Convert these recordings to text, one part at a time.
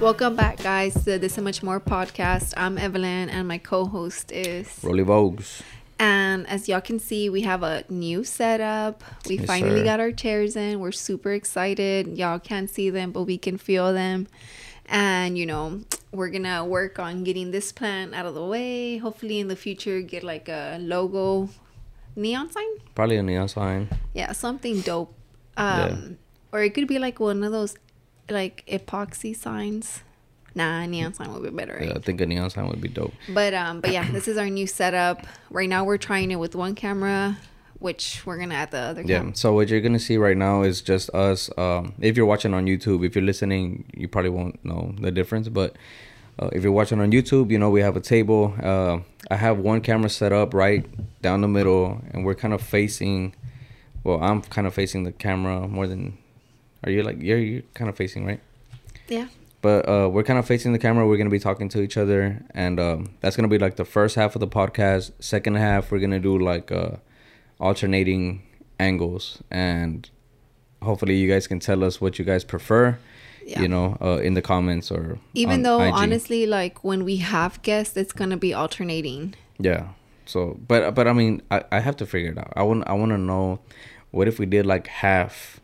Welcome back, guys, to This and Much More podcast. I'm Evelyn, and my co-host is. Rolly Vogues. And as y'all can see, we have a new setup. We Yes, finally sir. got our chairs in. We're super excited. Y'all can't see them, but we can feel them. And you know, we're gonna work on getting this plant out of the way. Hopefully, in the future, get like a logo, neon sign. Probably a neon sign. Yeah, something dope. Um, or it could be like one of those, like epoxy signs. Nah, neon sign would be better. Right? Yeah, I think a neon sign would be dope. But um, but yeah, this is our new setup. Right now, we're trying it with one camera, which we're gonna add the other Yeah. camera. So what you're gonna see right now is just us. Um, if you're watching on YouTube, if you're listening, you probably won't know the difference. But uh, if you're watching on YouTube, you know we have a table. Uh, I have one camera set up right down the middle, and we're kind of facing. Well, I'm kind of facing the camera more than. Are you like you're you kind of facing right? Yeah. but uh, we're kind of facing the camera. We're gonna be talking to each other, and um, that's gonna be like the first half of the podcast. Second half, we're gonna do like uh, alternating angles, and hopefully, you guys can tell us what you guys prefer. Yeah. You know, uh, in the comments or Even though IG. honestly, like when we have guests, it's gonna be alternating. yeah. So, but but I mean, I, I have to figure it out. I want I want to know, what if we did like half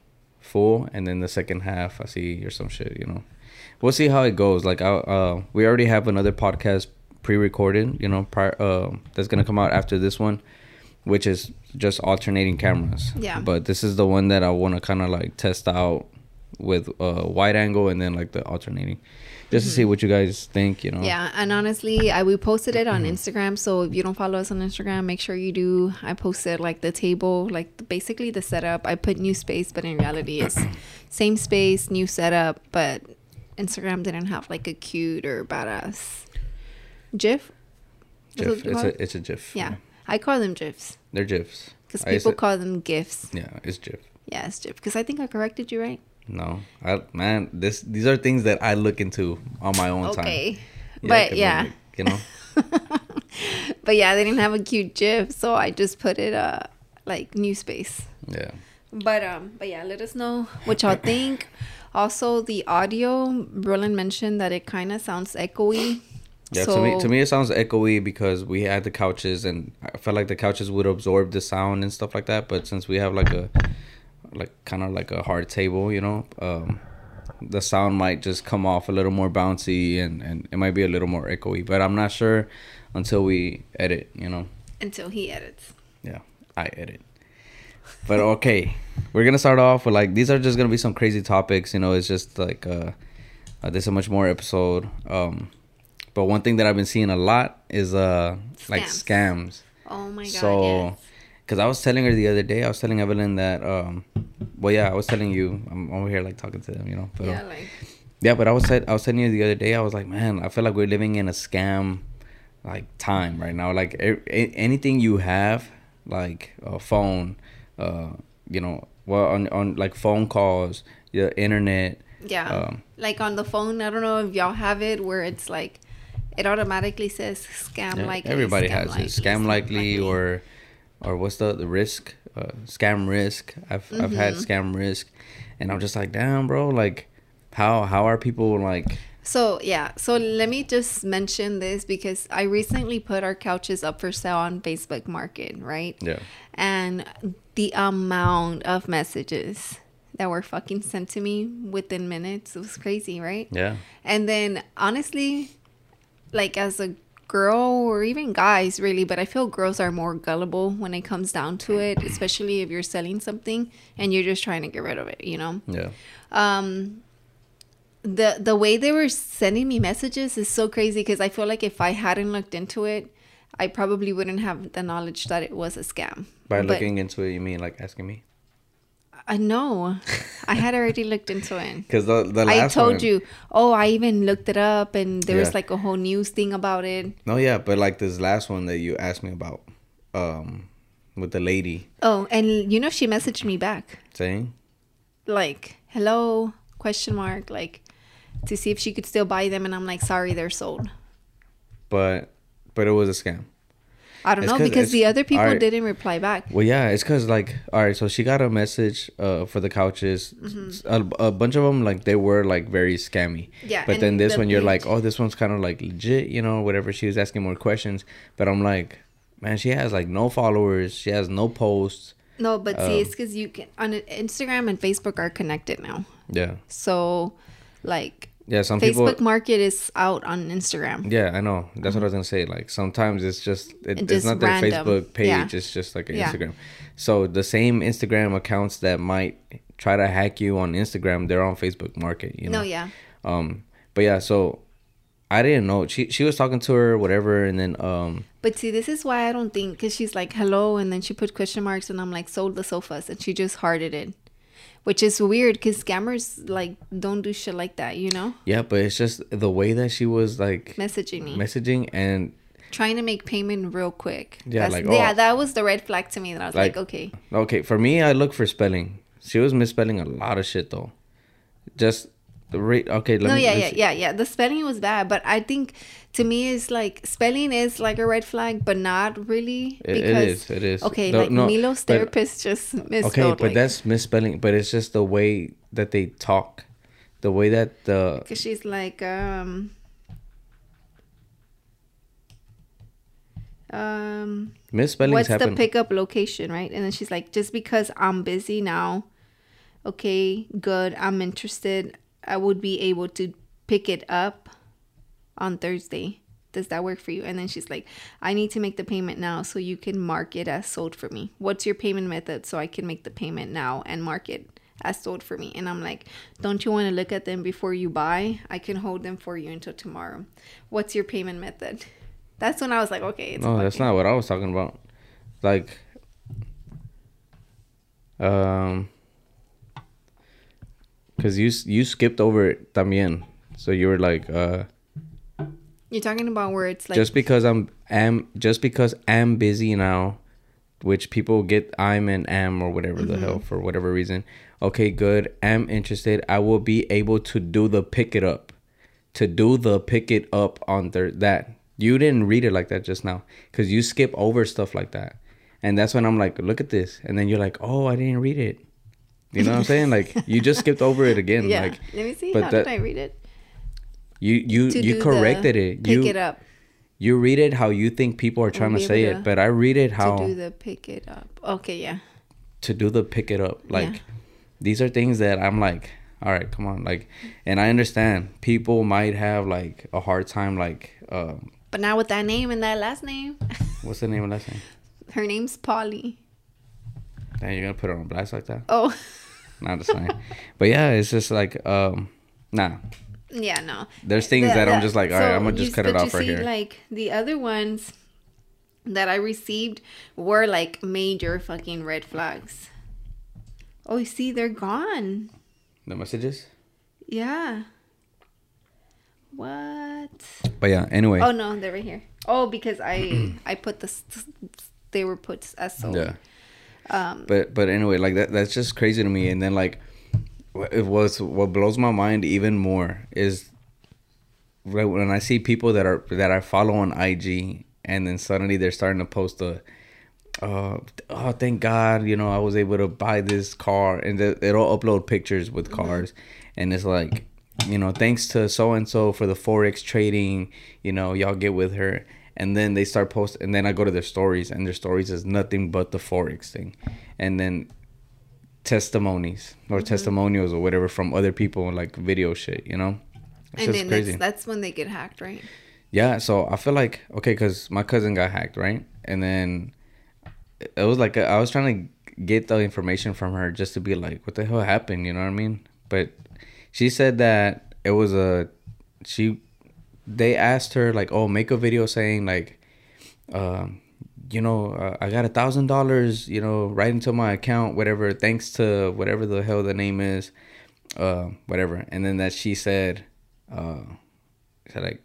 full, and then the second half I see or some shit. You know, we'll see how it goes. Like, I, uh, we already have another podcast pre-recorded. You know, prior, uh, that's gonna come out after this one, which is just alternating cameras. Yeah. But this is the one that I want to kind of like test out with uh wide angle and then like the alternating, just to see what you guys think. You know. Mm-hmm. Yeah, and honestly, I we posted it on Instagram. So if you don't follow us on Instagram, make sure you do. I posted like the table, like basically the setup. I put new space, but in reality, it's same space, new setup. But Instagram didn't have like a cute or badass GIF. GIF. It's a it's a GIF. yeah, I call them GIFs They're GIFs. because people call them GIFs. Yeah, it's GIF. Yeah, it's GIF because I think I corrected you right. No, I man, this these are things that I look into on my own time. Okay, Yeah, but yeah. like, you know, but yeah, they didn't have a cute GIF, so I just put it uh like new space. yeah, But um, but yeah, let us know what y'all think. Also, the audio, Roland mentioned that it kind of sounds echoey. yeah. So- to me, to me, it sounds echoey because we had the couches, and I felt like the couches would absorb the sound and stuff like that. But since we have like a, like kind of like a hard table, you know, um, the sound might just come off a little more bouncy, and and it might be a little more echoey. But I'm not sure until we edit, you know. until he edits. Yeah, I edit. But okay, we're gonna start off with like these are just gonna be some crazy topics. You know, it's just like uh, uh there's a much more episode. Um, but one thing that I've been seeing a lot is uh like scams. Oh my god! so, yes. Cause I was telling her the other day, I was telling Evelyn that um, well yeah, I was telling you, I'm over here like talking to them, you know. But, yeah, like yeah, but I was said I was telling you the other day. I was like, man, I feel like we're living in a scam like time right now. Like a- anything you have, like a phone, uh, you know, well on on like phone calls, your internet. yeah, Um, like on the phone. I don't know if y'all have it where it's like it automatically says scam yeah, likely. everybody scam has likely, it. Scam likely or or what's the the risk? Uh, scam risk. I've I've had Mm-hmm. scam risk, and I'm just like, damn, bro, like. How, how are people like So yeah, so let me just mention this because I recently put our couches up for sale on Facebook Market, right? yeah And the amount of messages that were fucking sent to me within minutes it was crazy, right? yeah And then honestly, like as a girl or even guys really, but I feel girls are more gullible when it comes down to it, especially if you're selling something and you're just trying to get rid of it, you know? yeah um the the way they were sending me messages is so crazy because I feel like if I hadn't looked into it, I probably wouldn't have the knowledge that it was a scam. by But looking into it you mean like asking me I know. I had already looked into it. Because the the I told one- you. Oh, I even looked it up, and there was like a whole news thing about it. No, yeah, but like this last one that you asked me about, um, with the lady Oh, and you know she messaged me back, saying, like, "Hello?" question mark, like, to see if she could still buy them, and I'm like, "Sorry, they're sold." but but it was a scam. I don't It's know 'cause because the other people alright. didn't reply back. Well, yeah, it's because like, all right, so she got a message uh for the couches. Mm-hmm. A, a bunch of them like they were like very scammy. Yeah, But then this the one, you're page- like, oh, this one's kind of like legit, you know, whatever. She was asking more questions, but I'm like, man, she has like no followers. She has no posts. No, but see, Um, it's because you can on Instagram and Facebook are connected now. Yeah, So, like, yeah. Some Facebook people. Market is out on Instagram. Yeah, I know. That's what I was gonna say. Like sometimes it's just it, It it's just not their random. Facebook page. Yeah. It's just like an Yeah. Instagram. So the same Instagram accounts that might try to hack you on Instagram, they're on Facebook Market. You know. No, yeah. Um, but yeah, so I didn't know. She she was talking to her, whatever, and then um, But see, this is why I don't think because she's like hello, and then she put question marks, and I'm like sold the sofas, and she just hearted it, which is weird because scammers like don't do shit like that, you know, yeah, but it's just the way that she was like messaging me, messaging and trying to make payment real quick. Yeah, That's- like, yeah, oh. that was the red flag to me. That I was like, Like- okay, okay. For me, I look for spelling. She was misspelling a lot of shit though. Just the rate. Okay, let no, me. yeah, yeah, yeah, yeah. The spelling was bad, but I think to me it's like spelling is like a red flag, but not really It, it is. It is. Okay, No, like no, Milo's but- therapist just misspelled. Okay, but like, that's misspelling. But it's just the way that they talk, the way that the because she's like, um, um, misspellings what's happen. the pickup location, right? And then she's like, just because I'm busy now, okay, good, I'm interested. I would be able to pick it up on Thursday. Does that work for you? And then she's like, I need to make the payment now so you can mark it as sold for me. What's your payment method so I can make the payment now and mark it as sold for me? And I'm like, don't you want to look at them before you buy? I can hold them for you until tomorrow. What's your payment method? That's when I was like, okay, it's no, that's not what I was talking about. Like, um, because you you skipped over it también. So you were like, uh, You're talking about where it's like just because I'm am just because I'm busy now, which people get I'm and am or whatever the hell Mm-hmm. for whatever reason. Okay, good. Am interested. I will be able to do the pick it up, to do the pick it up on their that. You didn't read it like that just now because you skip over stuff like that, and that's when I'm like, look at this, and then you're like, oh, I didn't read it. You know what I'm saying? Like you just skipped over it again. yeah. Like Let me see. but How that- did I read it? You you you corrected the it. Pick You it up. you read it how you think people are trying to say to- it, but I read it how To do the pick it up. Okay, yeah. to do the pick it up. Like Yeah. these are things that I'm like, all right, come on, like, and I understand people might have like a hard time, like, um, But now with that name and that last name, what's the name of that name? her name's Polly. Damn, you're gonna put it on blast like that? Oh, Not just saying, but yeah, it's just like, um, nah. Yeah, no. There's things The- that I'm just like, all right, so I'm gonna just you- cut it off right see, here. Like the other ones that I received were like major fucking red flags. Oh, you see, they're gone. the messages. Yeah. What? But yeah, anyway, Oh no, they're right here. Oh, because I I put the they were put as sold. yeah. Um, but but anyway like that that's just crazy to me and then like it was what blows my mind even more is when i see people that are that i follow on ig and then suddenly they're starting to post a uh, oh thank god you know i was able to buy this car and it'll upload pictures with cars. And it's like you know thanks to so and so for the forex trading you know y'all get with her. And then they start post and then i go to their stories and their stories is nothing but the forex thing. And then testimonies or testimonials or whatever from other people like video shit you know it's and then crazy that's that's when they get hacked, right? yeah, so I feel like okay, cause my cousin got hacked, right? And then it was like I was trying to get the information from her just to be like, what the hell happened? You know what I mean? But she said that it was a she. They asked her like, oh, make a video saying like, um, you know, uh, I got a thousand dollars, you know, right into my account, whatever, thanks to whatever the hell the name is, uh, whatever. And then that she said, uh, said like,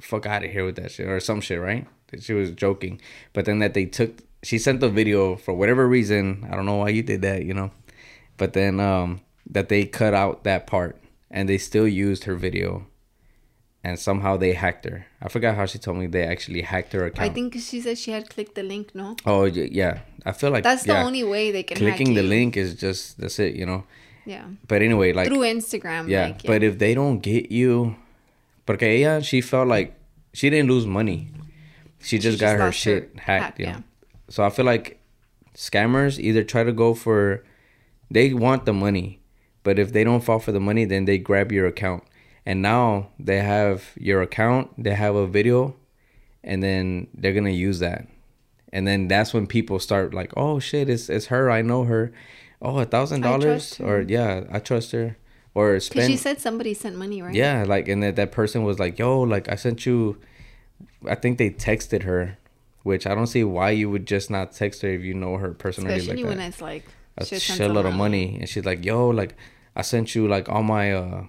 fuck out of here with that shit or some shit, right? She was joking. But then that they took, she sent the video for whatever reason. I don't know why you did that, you know. But then um, that they cut out that part and they still used her video and somehow they hacked her. I forgot how she told me they actually hacked her account. I think she said she had clicked the link. No, Oh yeah, I feel like that's the only way they can clicking the link is just that's it, you know. Yeah, But anyway, like through Instagram. yeah, like, but if they don't get you, porque ella she felt like she didn't lose money, she just just got her shit her hacked. hack, you know? yeah. So I feel like scammers either try to go for, they want the money, but if they don't fall for the money, then they grab your account, and now they have your account, they have a video, and then they're gonna use that, and then that's when people start like, oh shit, it's it's her, I know her, oh a thousand dollars or yeah, I trust her, or because spend she said somebody sent money, right? yeah, like and that that person was like, "Yo, like I sent you." I think they texted her, which I don't see why you would just not text her if you know her personally especially like when that. it's like A shitload of money, and she's like, "Yo, like I sent you like all my uh,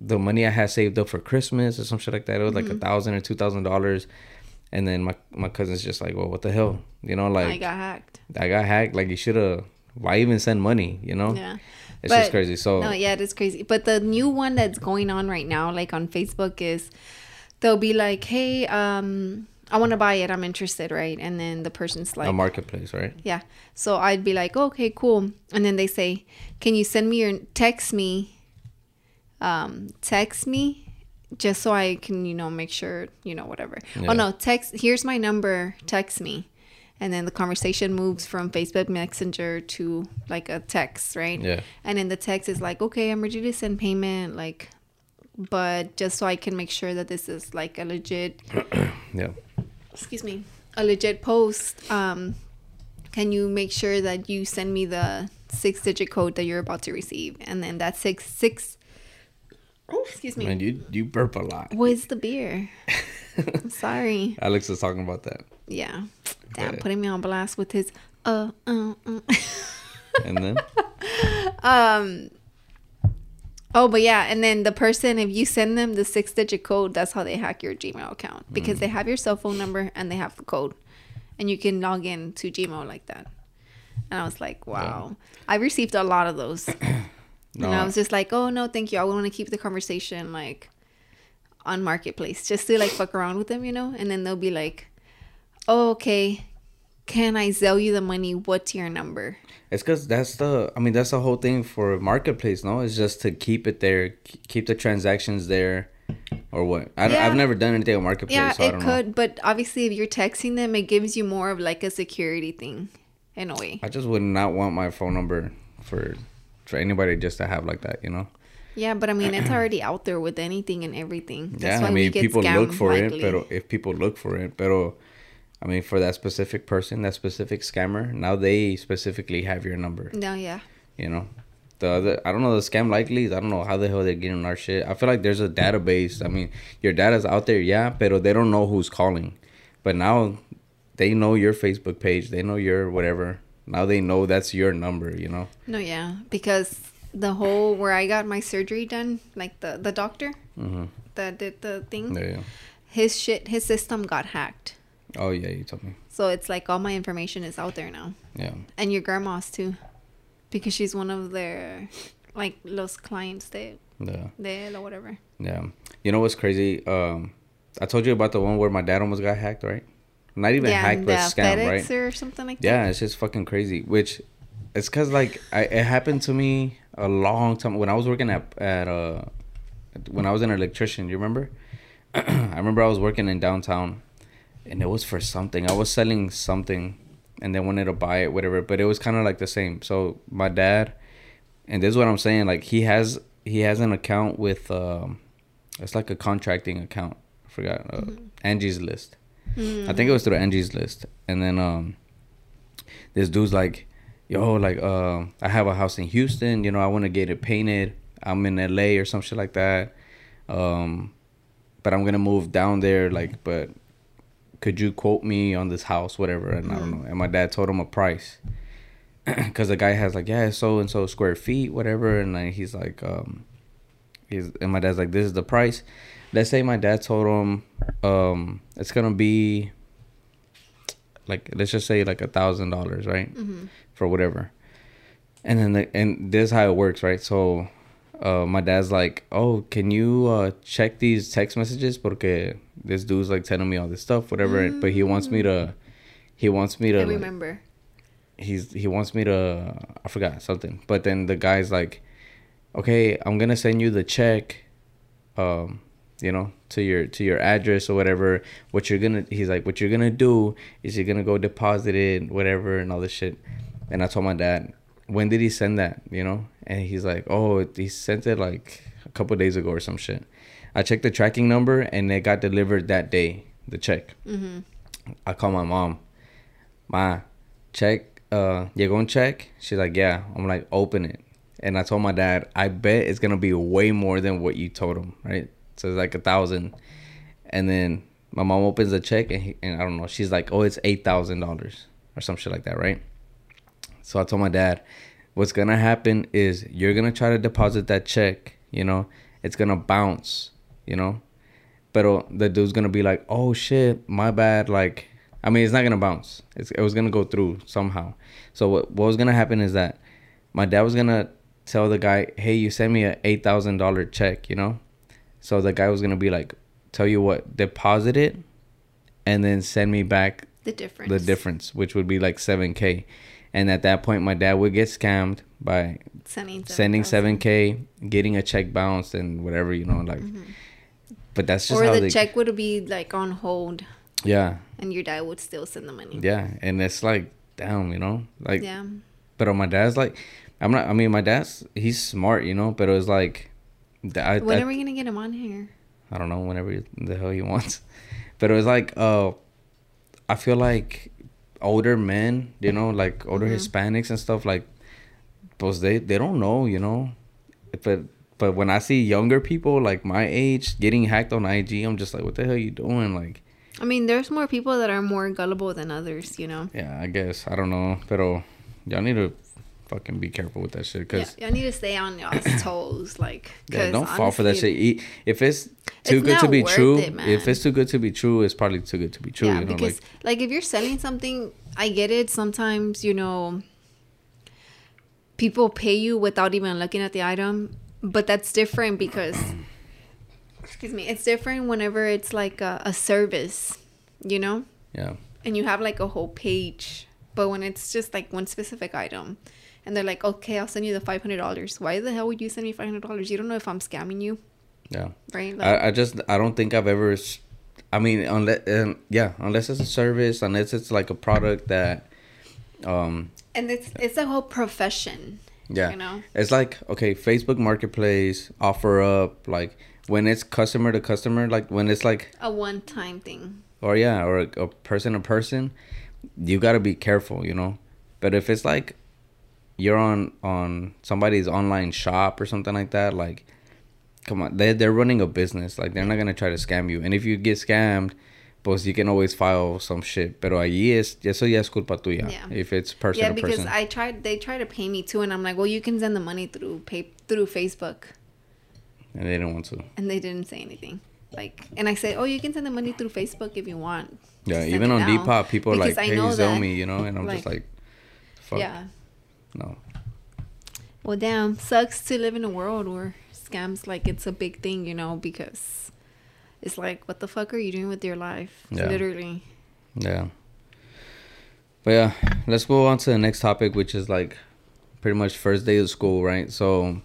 the money I had saved up for Christmas or some shit like that. It was like a Mm-hmm. thousand or two thousand dollars." And then my my cousin's just like, "Well, what the hell?" You know, like I got hacked. I got hacked. Like you should have. Why even send money? You know, Yeah. it's just crazy. So No, yeah, it is crazy. But the new one that's going on right now, like on Facebook, is they'll be like, "Hey, um, I want to buy it. I'm interested, right?" And then the person's like, a marketplace, right? "Yeah." So I'd be like, "Okay, cool." And then they say, "Can you send me your text me, um, text me." Just so I can, you know, make sure, you know, whatever. Yeah. Oh no, text. Here's my number. Text me, and then the conversation moves from Facebook Messenger to like a text, right? Yeah. And then the text is like, okay, I'm ready to send payment, like, but just so I can make sure that this is like a legit, Yeah. excuse me, a legit post. Um, can you make sure that you send me the six-digit code that you're about to receive, and then that six six. Oh, excuse me. Man, you you burp a lot. What's the beer? I'm sorry. Alex was talking about that. Yeah. Damn, Okay. putting me on blast with his uh uh. uh. And then Um. Oh, but yeah, and then the person, if you send them the six digit code, that's how they hack your Gmail account because Mm. they have your cell phone number and they have the code, and you can log in to Gmail like that. And I was like, wow, I received a lot of those, no, and I was just like, oh no, thank you. I want to keep the conversation like on Marketplace just to like fuck around with them, you know. And then they'll be like, oh okay, can I sell you the money? What's your number? it's because that's the. I mean, that's the whole thing for marketplace. No, it's just to keep it there, keep the transactions there, or what? I, Yeah. have never done anything on marketplace, Yeah, so I it could, know. but obviously, if you're texting them, it gives you more of like a security thing, in a way. I just would not want my phone number for for anybody just to have like that. You know. Yeah, but I mean, it's already out there with anything and everything. That's yeah, I mean, people look for likely. it, but if people look for it, pero. I mean, for that specific person, that specific scammer, now they specifically have your number. No, yeah, you know the other i don't know the scam likely i don't know how the hell they're getting our shit i feel like there's a database i mean your data's out there yeah but they don't know who's calling but now they know your facebook page they know your whatever now they know that's your number you know? No, yeah, because the whole where I got my surgery done, like the the doctor that did the thing, yeah, yeah. his shit, his system got hacked. oh yeah you told me. So it's like all my information is out there now, yeah. And your grandma's too, because she's one of their like los clients de yeah. él or whatever. yeah. You know what's crazy? Um i told you about the one where my dad almost got hacked right not even hacked but the scammed FedEx right or something like that. Yeah, it's just fucking crazy. Which it's cause like I, it happened to me a long time when I was working at at uh when I was an electrician. You remember? I remember I was working in downtown, and it was for something. I was selling something, and they wanted to buy it, whatever. But it was kind of like the same. So my dad, and this is what I'm saying. Like he has he has an account with um, it's like a contracting account. I forgot uh, Angie's List. I think it was through Angie's List, and then um, this dude's like, "Yo, like, uh, I have a house in Houston. You know, I want to get it painted. I'm in LA or some shit like that. Um, but I'm gonna move down there. Like, but could you quote me on this house, whatever?" And I don't know. And my dad told him a price, because the guy has like, "Yeah, so and so square feet, whatever." And like, he's like, um, he's and my dad's like, "This is the price." Let's say my dad told him, um, it's gonna be like let's just say like a thousand dollars, right, for whatever. And then the, and this is how it works, right? So, uh, my dad's like, "Oh, can you uh, check these text messages? Porque this dude's like telling me all this stuff, whatever. But he wants me to, he wants me to. I like, remember. he's he wants me to. I forgot something. But then the guy's like, "Okay, I'm gonna send you the check, um, you know, to your to your address or whatever. What you're gonna, he's like, what you're gonna do is you're gonna go deposit it, whatever, and all this shit." And I told my dad, when did he send that? You know? And he's like, oh, he sent it like a couple days ago or some shit. I checked the tracking number and it got delivered that day, the check. Mm-hmm. I call my mom. Ma, check, uh, llegó un check? She's like, yeah. I'm like, open it. And I told my dad, I bet it's gonna be way more than what you told him, right? So it's like a thousand. And then my mom opens the check and, he, and I don't know, she's like, oh, it's eight thousand dollars or some shit like that, right? So I told my dad, what's gonna happen is you're gonna try to deposit that check, you know, it's gonna bounce, you know. But uh, the dude's gonna be like, oh shit, my bad. Like, I mean, it's not gonna bounce. It's, it was gonna go through somehow. So what what was gonna happen is that my dad was gonna tell the guy, hey, you sent me a eight thousand dollar check, you know. So the guy was gonna be like, tell you what, deposit it, and then send me back The difference. the difference, which would be like seven k and at that point my dad would get scammed by Sending sending 7k getting a check bounced and whatever you know like but that's just Mm-hmm. Or the they check would be like on hold yeah and your dad would still send the money. yeah and it's like damn you know like Yeah. but on my dad's like i'm not i mean my dad's he's smart you know but it was like I, When I, are we gonna get him on here? I don't know whenever the hell he wants but it was like uh i feel like older men you know like older Mhm. hispanics and stuff like pues they they don't know you know but but when i see younger people like my age getting hacked on ig i'm just like what the hell are you doing like I mean, there's more people that are more gullible than others, you know. yeah i guess i don't know pero y'all need to fucking be careful with that shit Yeah, because y'all need to stay on y'all's toes, like. yeah, 'cause don't fall for that shit honestly, E- if it's too It's good to be true it, if it's too good to be true it's probably too good to be true yeah, you know because like like if you're selling something, I get it. Sometimes you know, people pay you without even looking at the item, but that's different because, excuse me, it's different whenever it's like a, a service, you know, yeah and you have like a whole page. But when it's just like one specific item, and they're like, okay, I'll send you the five hundred dollars. Why the hell would you send me five hundred dollars? You don't know if I'm scamming you, yeah right? Like, I, I just I don't think I've ever. I mean, unless um, yeah, unless it's a service, unless it's like a product that, um, and it's it's a whole profession. yeah, You know? it's like okay, Facebook Marketplace, OfferUp, like when it's customer to customer, like when it's like A one time thing. or yeah, or a, a person to person, you gotta be careful, you know. But if it's like you're on on somebody's online shop or something like that, like come on, they they're running a business, like they're not gonna try to scam you. And if you get scammed, pues you can always file some shit. Pero allí es eso ya es culpa tuya. Yeah. If it's person yeah, because person. I tried. They try to pay me too, and I'm like, well, you can send the money through pay through Facebook, and they didn't want to. and they didn't say anything. Like, and I said, oh, you can send the money through Facebook if you want. Yeah, even on now. Depop, people are like, "Hey, me," you know, and I'm just like- like, "Fuck, Yeah. No." Well, damn, sucks to live in a world where scams like it's a big thing, you know, because it's like, what the fuck are you doing with your life? Yeah. Literally. Yeah. But yeah, let's go on to the next topic, which is like pretty much first day of school, right? So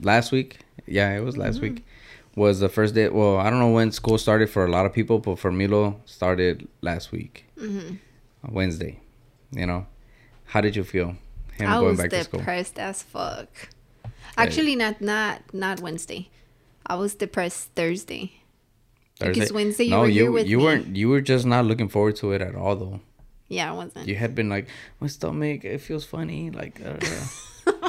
last week, yeah, it was last Mhm. week, was the first day. Well, I don't know when school started for a lot of people, but for Milo, started last week, hmm Wednesday. You know, how did you feel? I going was back to school. depressed as fuck. Actually, not not not Wednesday. I was depressed Thursday. Because Wednesday you no, were you here with you me. weren't. You were just not looking forward to it at all, though. Yeah, I wasn't. You had been like, my stomach, it feels funny. Like, uh,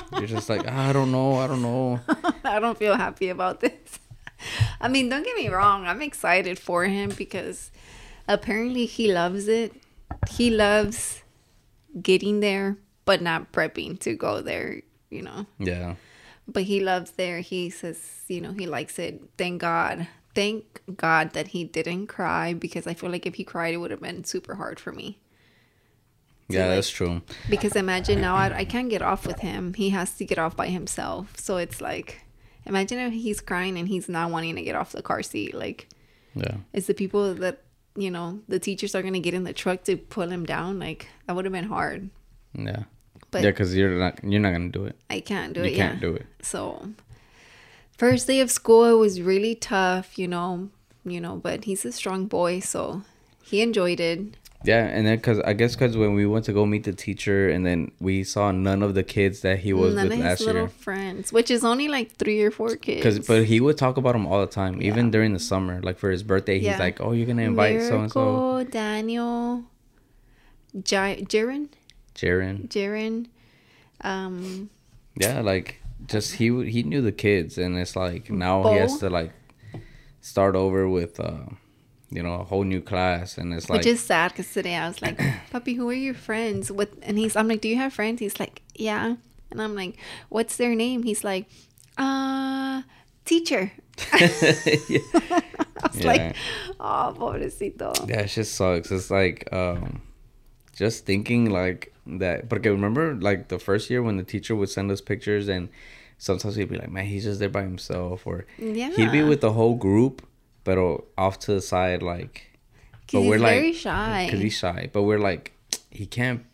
you're just like, "Ah, I don't know, I don't know. I don't feel happy about this. I mean, don't get me wrong. I'm excited for him because apparently he loves it. He loves getting there, but not prepping to go there, you know. Yeah. But he loves there. He says, you know, he likes it. Thank God. Thank God that he didn't cry because I feel like if he cried, it would have been super hard for me. Yeah, like, that's true. because imagine now I, I can't get off with him. He has to get off by himself. So it's like, Imagine if he's crying and he's not wanting to get off the car seat. Like, Yeah. it's the people that you know the teachers are gonna get in the truck to pull him down. Like that would have been hard. Yeah. But yeah, because you're not you're not gonna do it. I can't do you it. You can't yeah. do it. So first day of school it was really tough, you know, you know, but he's a strong boy, so he enjoyed it. Yeah, and then because I guess because when we went to go meet the teacher, and then we saw none of the kids that he was None with of his last little year. friends, which is only like three or four kids. Because but he would talk about them all the time, even during the summer. Like for his birthday, he's Yeah. like, "Oh, you're gonna invite so and so, Daniel, J- Jiren, Jaren." Jiren, um, Yeah, like just he he knew the kids, and it's like now he has to like start over with, uh, you know, a whole new class, and it's like which is sad because today I was like, "Puppy, who are your friends?" with?" And he's, I'm like, "Do you have friends?" He's like, "Yeah," and I'm like, "What's their name?" He's like, "Uh, teacher." yeah. I was Yeah. like, "Oh, pobrecito." Yeah, it just sucks. It's like um just thinking like that. But remember, like the first year when the teacher would send us pictures, and sometimes he'd be like, "Man, he's just there by himself," or yeah. he'd be with the whole group, but off to the side, like. 'Cause he's very shy. Cause he's shy, but we're like, he can't,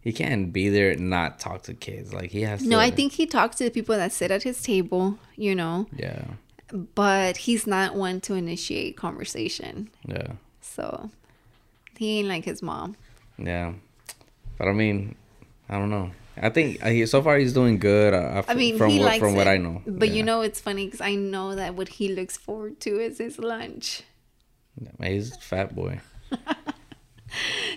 he can't be there and not talk to kids. Like he has. No, to, I think he talks to the people that sit at his table, you know, Yeah, but he's not one to initiate conversation. yeah, So he ain't like his mom. yeah. But I mean, I don't know. I think uh, he, so far he's doing good. Uh, I mean, from he what likes from what it, I know. But Yeah. you know, it's funny because I know that what he looks forward to is his lunch. Yeah, he's a fat boy.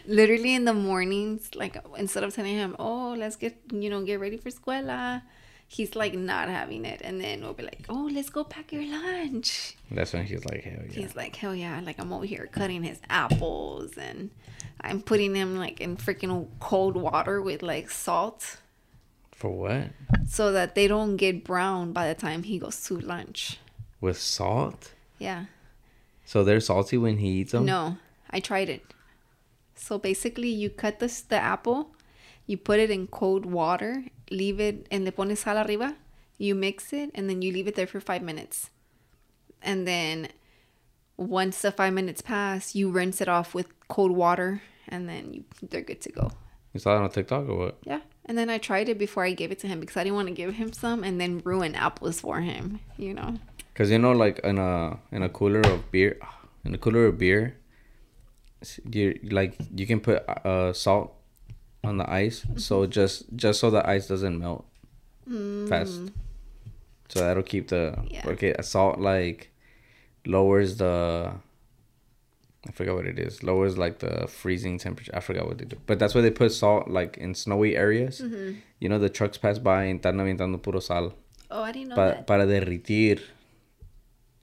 Literally in the mornings, like instead of telling him, "Oh, let's get you know get ready for escuela," he's like not having it, and then we'll be like, "Oh, let's go pack your lunch." That's when he's like, hell yeah. He's like, "Hell yeah!" Like I'm over here cutting his apples, and I'm putting him like in freaking cold water with like salt, For what? so that they don't get brown by the time he goes to lunch. With salt? Yeah. So they're salty when he eats them? No, I tried it. So basically, you cut this, the apple, you put it in cold water, leave it, and le pones sal arriba. You mix it, and then you leave it there for five minutes. And then once the five minutes pass, you rinse it off with cold water, and then you, they're good to go. You saw it on TikTok or what? Yeah. And then I tried it before I gave it to him because I didn't want to give him some and then ruin apples for him, you know? Because you know, like in a in a cooler of beer, in a cooler of beer, you like you can put uh salt on the ice, so Mm-hmm. just just so the ice doesn't melt fast. So that'll keep the Mm. Yeah. okay. Salt like lowers the. I forgot what it is. Lowers like the freezing temperature. I forgot what they do, but that's why they put salt like in snowy areas. Mm-hmm. You know, the trucks pass by and están aventando puro sal Oh, I didn't know pa- that. para derritir.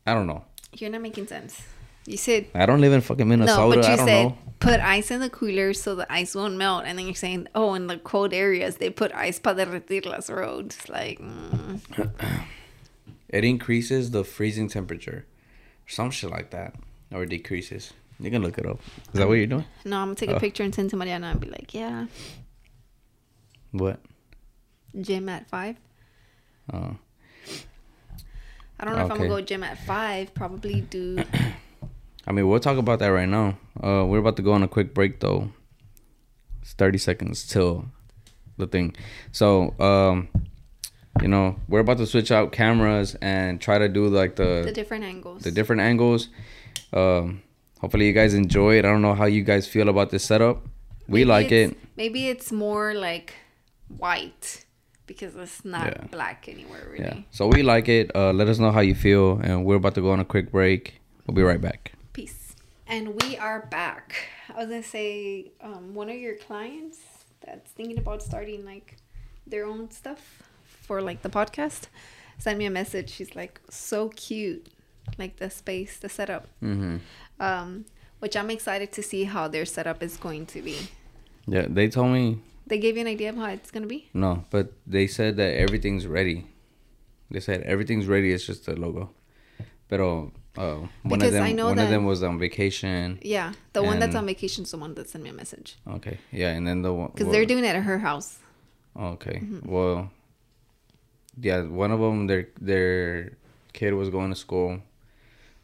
I don't know. You're not making sense. You said I don't live in fucking Minnesota. No, but you said know. put ice in the cooler so the ice won't melt, and then you're saying, oh, in the cold areas they put ice para derretir las roads. Like, mm. It increases the freezing temperature, some shit like that, or decreases. You can look it up. Is that what you're doing? no, I'm gonna take a Oh. picture and send to Mariana and be like, yeah, What? gym at five. Oh, I don't know if I'm gonna go gym at five. Probably do. I mean, we'll talk about that right now. Uh, we're about to go on a quick break though. It's thirty seconds till the thing. So, um, you know, we're about to switch out cameras and try to do like the the different angles. the different angles. Um, hopefully you guys enjoy it. I don't know how you guys feel about this setup. We Maybe like it. Maybe it's more like white because it's not Yeah. black anywhere really. Yeah. So we like it. Uh, let us know how you feel, and we're about to go on a quick break. We'll be right back. Peace. And we are back. I was gonna say, um, one of your clients that's thinking about starting like their own stuff for like the podcast sent me a message. She's like, so cute, like the space, the setup. Mm-hmm. Um, which I'm excited to see how their setup is going to be. Yeah, they told me They gave you an idea of how it's gonna be. no, but they said that everything's ready. They said everything's ready. It's just the logo. Pero uh, one Because of I them, know one of that- them was on vacation. Yeah, the one that's on vacation is the one that sent me a message Okay, yeah, and then the one because they're doing it at her house. Okay, Mm-hmm. well, yeah, one of them their their kid was going to school,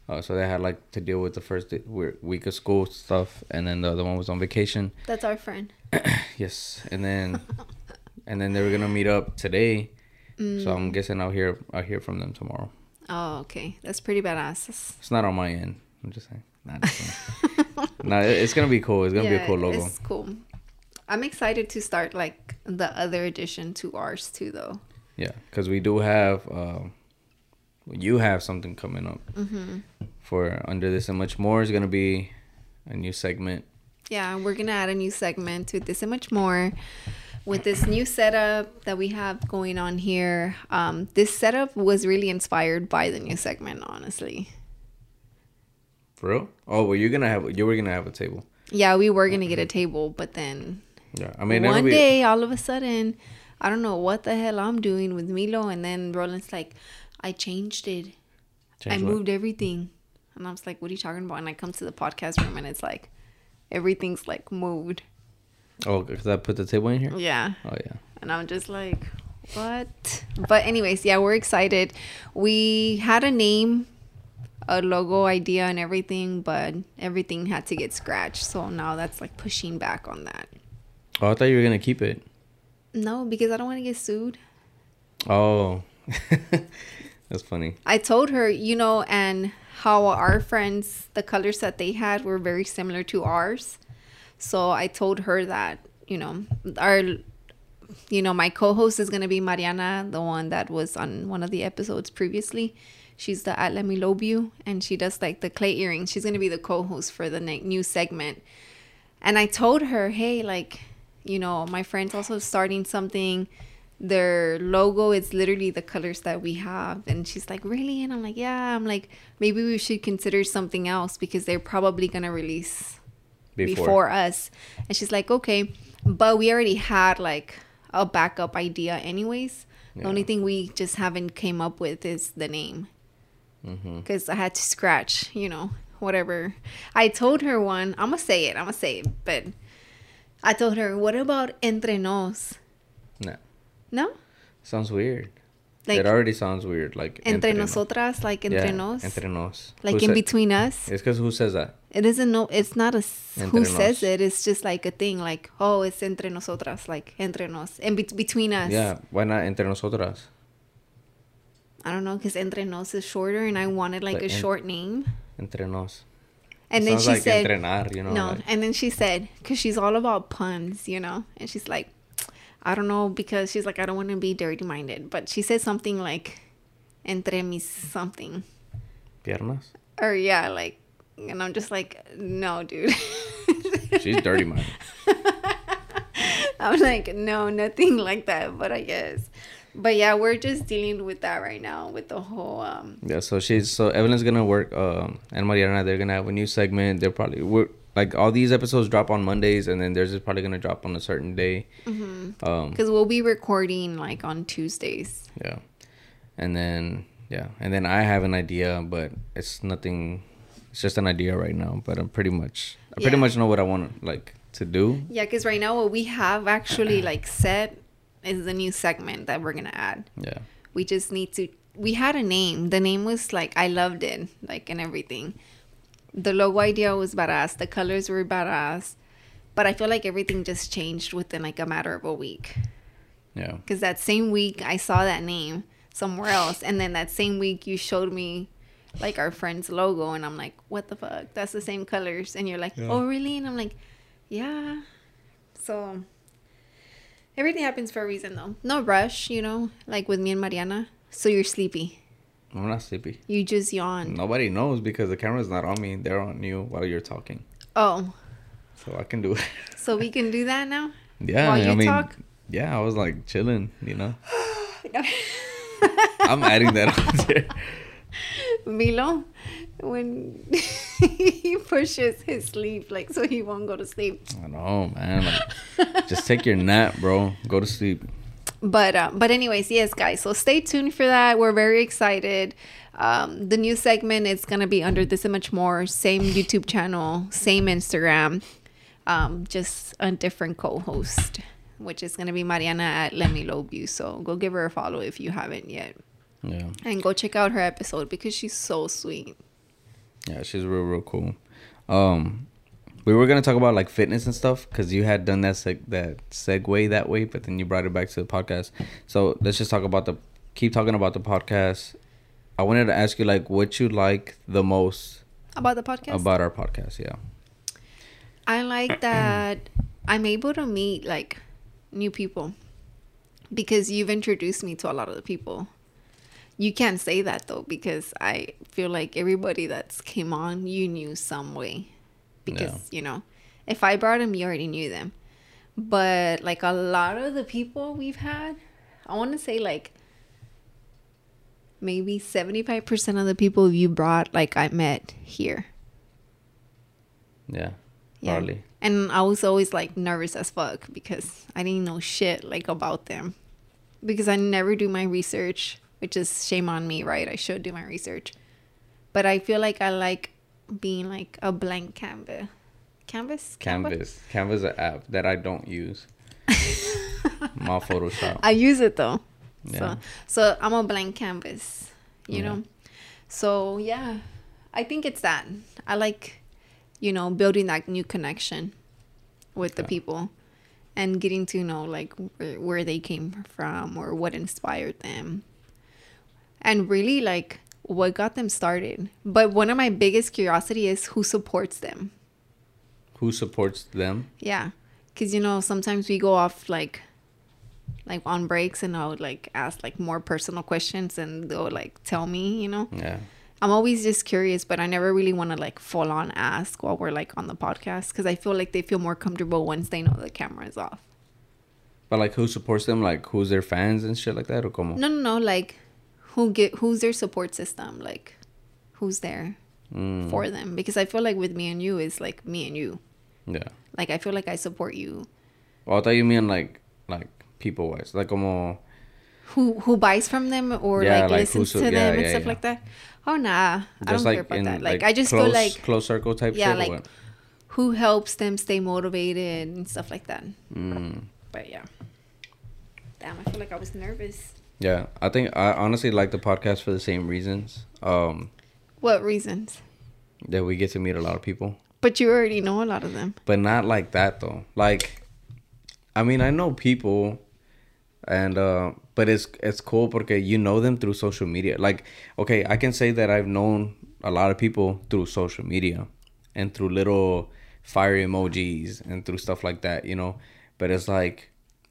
uh, so they had like to deal with the first day, week of school stuff, and then the other one was on vacation. That's our friend. Yes, and then and then they were gonna meet up today, so I'm guessing I'll hear I'll hear from them tomorrow. Oh, okay. That's pretty badass. It's not on my end. I'm just saying. Nah, nah, it's gonna be cool. It's gonna be a cool logo. It's cool. I'm excited to start like the other addition to ours too, though. Yeah, because we do have, uh, you have something coming up Mm-hmm. for under this and much more is gonna be a new segment. Yeah, we're gonna add a new segment to this and much more. With this new setup that we have going on here, um, this setup was really inspired by the new segment, honestly. For real? Oh, well, you're gonna have you were gonna have a table. Yeah, we were gonna get a table, but then Yeah, I mean, one be- day, all of a sudden, I don't know what the hell I'm doing with Milo, and then Roland's like, I changed it. I what? moved everything. And I was like, what are you talking about? And I come to the podcast room and it's like, everything's like moved. Oh, because I put the table in here. Yeah. Oh yeah. And I'm just like, what? But, anyways, yeah, we're excited. We had a name, a logo idea, and everything, but everything had to get scratched. So now that's like pushing back on that. Oh, I thought you were gonna keep it. No, because I don't want to get sued. Oh, that's funny. I told her, you know, and how our friends, the colors that they had were very similar to ours. So I told her that, you know, our, you know, my co host is going to be Mariana, the one that was on one of the episodes previously. She's the At Let Me Lobe You, and she does like the clay earrings. She's going to be the co host for the new segment. And I told her, hey, like, you know, my friend's also starting something. Their logo is literally the colors that we have. And she's like, really? And I'm like, yeah. I'm like, maybe we should consider something else because they're probably going to release Before. before. us. And she's like, okay. But we already had like a backup idea, anyways. The only thing we just haven't came up with is the name Mm-hmm. because I had to scratch, you know, whatever. I told her one. I'm gonna say it. I'm gonna say it, but I told her, "What about entre nos?" No, No, sounds weird. like it already sounds weird. Like entre, no- nosotras, like entre Yeah, nos, Entre nos. like Who in between us. It's because who says that? It isn't no. It's not a Entre who says it. It's just like a thing. Like oh, it's entre nosotras, like entre nos, and be- between us. Yeah, why not entre nosotras? I don't know because entre nos is shorter, and I wanted like a en- short name. Entre nos. And then sounds she like said, entrenar, you know. no. like- And then she said, because she's all about puns, you know? And she's like, I don't know, because she's like, I don't want to be dirty minded. But she said something like, entre mis something. piernas. Or yeah, like, and I'm just like, no, dude. She's dirty minded. I'm like, no, nothing like that. But I guess. But yeah, we're just dealing with that right now with the whole um Yeah, so she's so Evelyn's gonna work. Um, and Mariana, they're gonna have a new segment. They're probably we're like all these episodes drop on Mondays, and then theirs is probably gonna drop on a certain day. Mm-hmm. Um, because we'll be recording like on Tuesdays. yeah, and then yeah, and then I have an idea, but it's nothing. It's just an idea right now, but I'm pretty much I pretty much know what I want like to do. Yeah, because right now what we have actually like set is the new segment that we're gonna add. Yeah, We just need to. We had a name. The name was like I loved it, like and everything. The logo idea was badass. The colors were badass, but I feel like everything just changed within like a matter of a week. yeah, Because that same week I saw that name somewhere else, and then that same week you showed me like our friend's logo, and I'm like, what the fuck? That's the same colors, and you're like, Yeah. oh really? And I'm like, yeah. So everything happens for a reason, though. No rush, you know, like with me and Mariana. So you're sleepy. I'm not sleepy. You just yawned. Nobody knows because the camera's not on me. They're on you while you're talking, Oh, so I can do it. so we can do that now. Yeah, While you I mean, talk? yeah, I was like chilling, you know. I'm adding that on there. Milo, when he pushes his sleep, like so he won't go to sleep. I know, man. Like, just take your nap, bro. Go to sleep. But uh, but anyways, yes, guys. So stay tuned for that. We're very excited. Um, the new segment is gonna be under this and much more. Same YouTube channel, same Instagram, um, just a different co-host. which is gonna be Mariana at Let Me Love You. So go give her a follow if you haven't yet, Yeah. and go check out her episode because she's so sweet. Yeah, she's real, real cool. Um, we were gonna talk about like fitness and stuff because you had done that seg- that segue that way, but then you brought it back to the podcast. So let's just talk about the keep talking about the podcast. I wanted to ask you like what you like the most About the podcast, about our podcast. Yeah, I like that I'm able to meet like new people because you've introduced me to a lot of the people. You can't say that though because I feel like everybody that's came on you knew some way because Yeah. you know if I brought them you already knew them. But like a lot of the people we've had, I want to say like maybe 75% of the people you brought like I met here. yeah, Yeah. probably. And I was always like nervous as fuck because I didn't know shit like about them. Because I never do my research, which is shame on me, right? I should do my research. But I feel like I like being like a blank canvas. Canvas? Canvas. Canvas is an app that I don't use. My Photoshop. I use it though. Yeah. So so I'm a blank canvas, you Yeah. know. So yeah, I think it's that. I like, you know, building that new connection with the Yeah. people and getting to know like where, where they came from or what inspired them. And really like what got them started. But one of my biggest curiosity is who supports them. Who supports them? Yeah, because you know sometimes we go off like, like on breaks, and I would like ask like more personal questions, and they'll like tell me, you know. Yeah. I'm always just curious, but I never really want to like full on ask while we're like on the podcast because I feel like they feel more comfortable once they know the camera is off. But like, who supports them? Like, who's their fans and shit like that, or como? No, no, no. Like, who get who's their support system? Like, who's there Mm, for them? Because I feel like with me and you is like me and you. yeah. Like I feel like I support you. Well, I thought you mean like like people wise, like como who who buys from them or Yeah, like, like listens to su- them yeah, and yeah, stuff yeah. like that. Oh nah, I don't just care about in that. Like, like, I just close, go like close circle type Yeah, shit. like- who helps them stay motivated and stuff like that. Mm, But yeah, damn, I feel like I was nervous. Yeah, I think I honestly like the podcast for the same reasons. Um, What reasons? that we get to meet a lot of people, But you already know a lot of them. but not like that though. Like, I mean, I know people, and uh, but it's it's cool because you know them through social media. Like, okay, I can say that I've known a lot of people through social media, and through little fire emojis and through stuff like that, you know. But it's like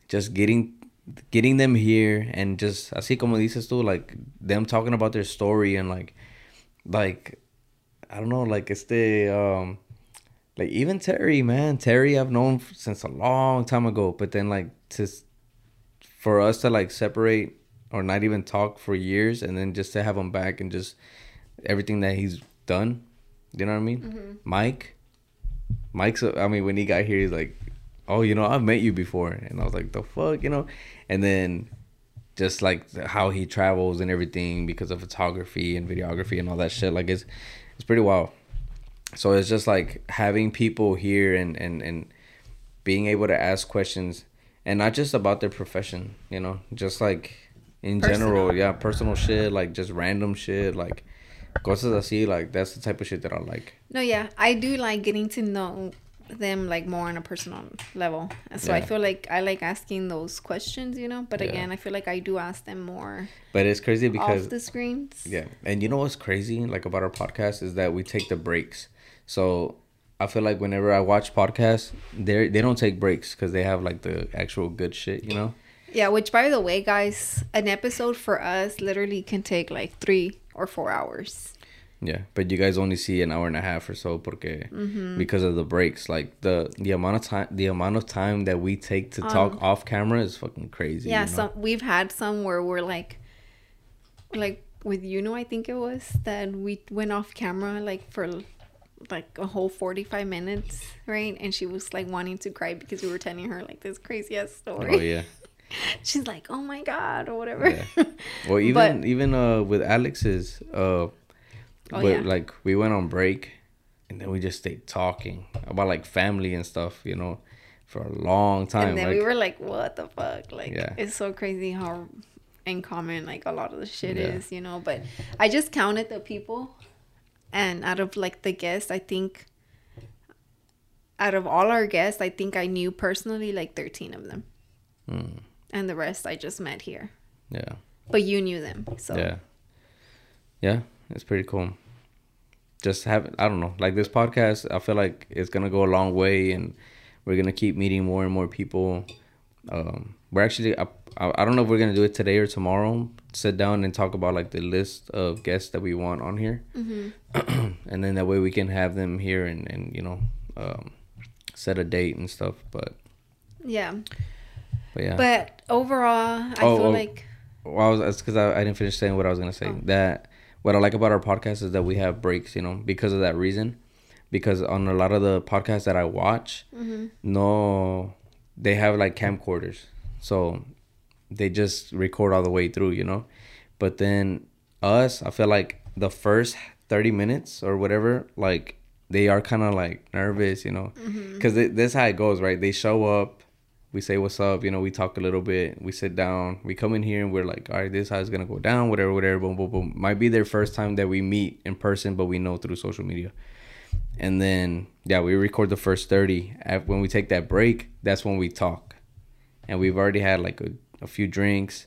just getting getting them here and just así como dices tú, like them talking about their story and like like I don't know, like it's the um like even Terry, man, Terry I've known since a long time ago, but then like to for us to like separate or not even talk for years and then just to have him back and just everything that he's done, you know what I mean? Mike, Mike's I mean when he got here he's like, "Oh, you know, I've met you before." And I was like, "The fuck," you know? And then just like how he travels and everything because of photography and videography and all that shit like it's it's pretty wild. So it's just like having people here and and and being able to ask questions and not just about their profession you know just like in general yeah personal shit like just random shit like cosas así like that's the type of shit that i like. No, yeah, I do like getting to know them like more on a personal level. And so I feel like I like asking those questions, you know. But Yeah. again, I feel like I do ask them more but it's crazy because off the screens. Yeah, and you know what's crazy like about our podcast is that we take the breaks. So I feel like whenever I watch podcasts, they they don't take breaks because they have like the actual good shit, you know. Yeah, which by the way, guys, an episode for us literally can take like three or four hours. Yeah, but you guys only see an hour and a half or so porque Mm-hmm. because of the breaks. Like the the amount of time the amount of time that we take to talk off camera is fucking crazy. Um, Yeah, you know? some we've had some where we're like, like with you know, I think it was that we went off camera like for like a whole forty five minutes, right? And she was like wanting to cry because we were telling her like this crazy ass story. Oh yeah. She's like, "Oh my god," or whatever. Yeah. Well, even But- even uh with Alex's uh, Oh, but yeah. like we went on break, and then we just stayed talking about like family and stuff, you know, for a long time. and then like, we were like, what the fuck? Like, Yeah. it's so crazy how in common like a lot of the shit Yeah. is, you know. But I just counted the people, and out of like the guests, I think out of all our guests, I think I knew personally like 13 of them, mm, and the rest I just met here. yeah, But you knew them, so yeah, yeah. It's pretty cool. Just have I don't know like this podcast. I feel like it's gonna go a long way, and we're gonna keep meeting more and more people. Um, we're actually I, I don't know if we're gonna do it today or tomorrow. Sit down and talk about like the list of guests that we want on here, Mm-hmm. and then that way we can have them here and and you know um, set a date and stuff. But yeah. but yeah. But overall, I Oh, feel oh. like Well, I was because I, I didn't finish saying what I was gonna say. Oh. That what I like about our podcast is that we have breaks, you know, because of that reason. Because on a lot of the podcasts that I watch, mm-hmm. no, they have like camcorders, so they just record all the way through, you know. But then us, I feel like the first thirty minutes or whatever, like they are kind of like nervous, you know, Mm-hmm. because that's how it goes, right? They show up, we say what's up, you know, we talk a little bit, we sit down, we come in here and we're like, all right, this is how it's gonna go down, whatever, whatever, boom, boom, boom. Might be their first time that we meet in person, but we know through social media. And then yeah, we record the first thirty. When we take that break, that's when we talk, and we've already had like a, a few drinks,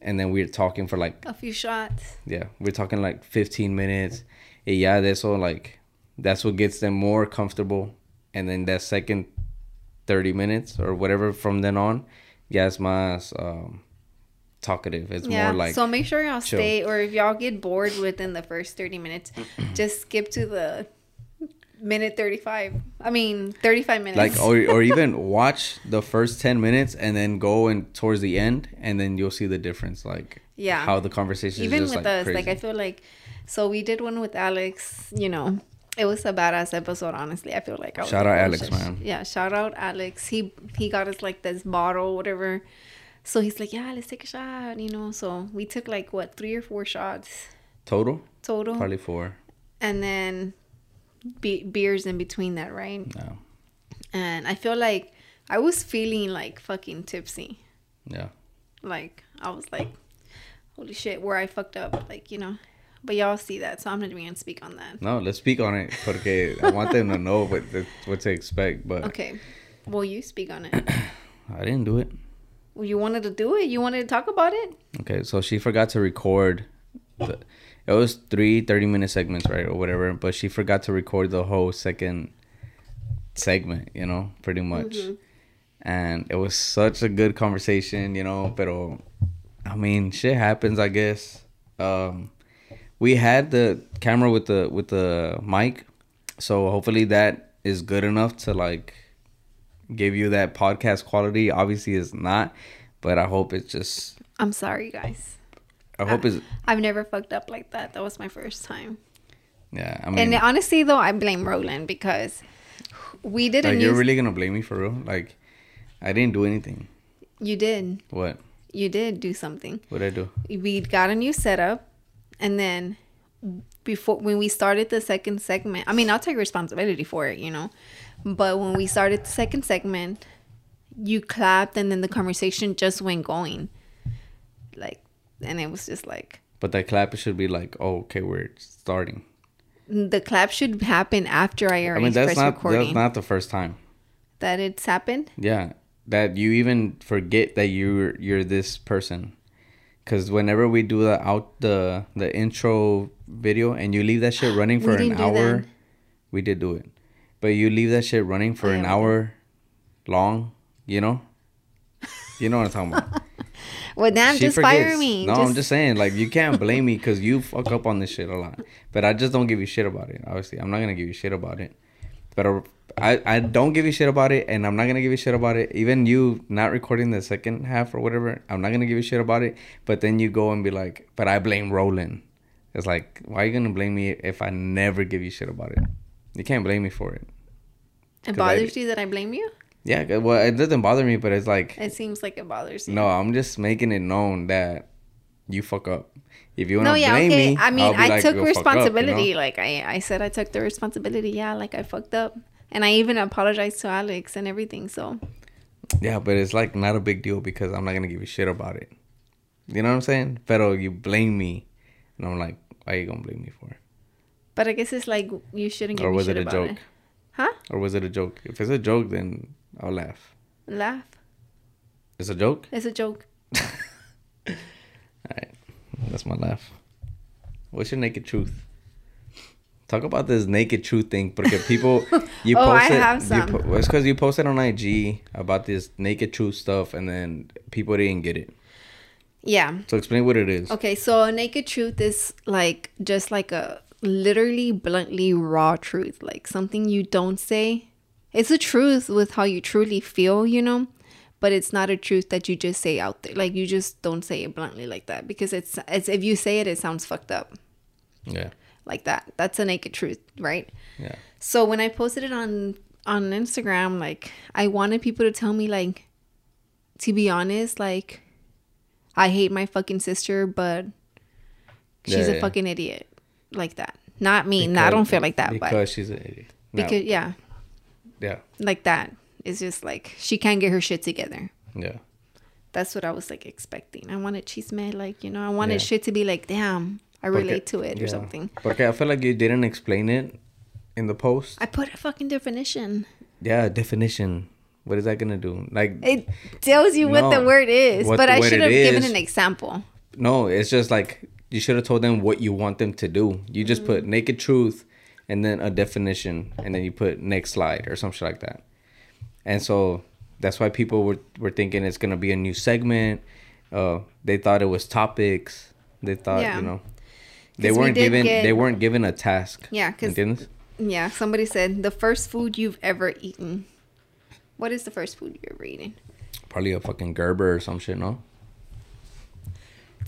and then we're talking for like a few shots. yeah, we're talking like fifteen minutes. Yeah, de eso like that's what gets them more comfortable, and then that second thirty minutes or whatever from then on, yeah, it's más um, talkative. It's yeah. more like so make sure y'all chill. stay, or if y'all get bored within the first thirty minutes, just skip to the minute thirty-five. I mean, thirty-five minutes. like or or even watch the first 10 minutes and then go and towards the end and then you'll see the difference like Yeah. how the conversation even is just with like us, crazy. like I feel like, so we did one with Alex. You know, it was a badass episode. Honestly, I feel like. I was Shout out oh, Alex, man. Yeah, shout out Alex. He he got us like this bottle, whatever. So he's like, yeah, let's take a shot. You know, so we took like what three or four shots total total, probably four and then be- beers in between that, right? no And I feel like I was feeling like fucking tipsy. yeah Like I was like, holy shit, where I fucked up, like you know. But y'all see that, so I'm not even gonna speak on that. no let's speak on it porque i want them to know what the, what to expect but Okay, well you speak on it. i didn't do it Well, you wanted to do it. You wanted to talk about it. okay so she forgot to record the, it was three 30 minute segments right or whatever but she forgot to record the whole second segment you know pretty much Mm-hmm. and it was such a good conversation you know pero i mean shit happens i guess um we had the camera with the with the mic so hopefully that is good enough to like give you that podcast quality obviously it's not but i hope it's just I'm sorry, guys. i hope it's I've never fucked up like that. That was my first time. yeah i mean and honestly, though, I blame Roland because we did a like new. you're really gonna blame me for real like i didn't do anything you did. what You did do something. what did i do we got a new setup and then before when we started the second segment i mean i'll take responsibility for it you know but when we started the second segment you clapped and then the conversation just went going. Like and it was just like but that clap should be like oh okay we're starting. The clap should happen after i i mean that's not recording. that's not the first time. That it's happened? Yeah, that you even forget that you're you're this person. Cause whenever we do the out the the intro video and you leave that shit running for an hour, that. we did do it, but you leave that shit running for Oh, yeah, an hour long, you know, you know what I'm talking about. well damn She just fire me No, I'm just saying, like you can't blame me because you fuck up on this shit a lot. But I just don't give you shit about it. Obviously, I'm not gonna give you shit about it. But I, I, I don't give a shit about it, and I'm not gonna give a shit about it. Even you not recording the second half or whatever, I'm not gonna give a shit about it. But then you go and be like, "But I blame Roland." It's like, why are you gonna blame me if I never give you shit about it? You can't blame me for it. it 'cause I- bothers you that i blame you Yeah, well, it doesn't bother me, but it's like, it seems like it bothers you no, I'm just making it known that you fuck up. If you wanna no, yeah, blame okay. me, I mean, I like, took "Go fuck up," you know? responsibility. Like I, I said, I took the responsibility. Yeah, like I fucked up. And I even apologized to Alex and everything. So Yeah, but it's like not a big deal because I'm not gonna give a shit about it. You know what I'm saying? Pero you blame me, and I'm like, why you gonna blame me for it? But I guess it's like you shouldn't give Or was it a joke? it. Huh? Or was it a joke? If it's a joke, then I'll laugh. Laugh. It's a joke. It's a joke. All right, that's my laugh. What's your naked truth? Talk about this naked truth thing, because people you Oh, I posted. have you some. po- it's because you posted on IG about this naked truth stuff, and then people didn't get it. Yeah. So explain what it is. Okay, so naked truth is like just like a literally bluntly raw truth, like something you don't say. It's a truth with how you truly feel, you know, but it's not a truth that you just say out there. Like you just don't say it bluntly like that because it's it's if you say it, it sounds fucked up Yeah, like that. That's a naked truth, right? yeah, So when I posted it on on Instagram, like I wanted people to tell me like to be honest, like I hate my fucking sister, but she's Yeah, a yeah. fucking idiot. Like that. Not me. no, I don't feel like that, because but she's an idiot. No, because yeah, yeah, like that. It's just like she can't get her shit together. yeah, That's what I was like expecting. I wanted chisme, like, you know, I wanted Yeah. shit to be like, damn, I relate to it or something. Porque I feel like you didn't explain it in the post. I put a fucking definition. Yeah, definition. What is that gonna do? Like, It tells you what the word is, but I should have given an example. no, it's just like you should have told them what you want them to do. You just Mm. put naked truth and then a definition, and then you put next slide or something like that. And so that's why people were were thinking it's gonna be a new segment. Uh, they thought it was topics. They thought Yeah. you know. They we weren't did given. get- They weren't given a task. Yeah, because Yeah, somebody said the first food you've ever eaten. What is the first food you ever eaten? Probably a fucking Gerber or some shit, no?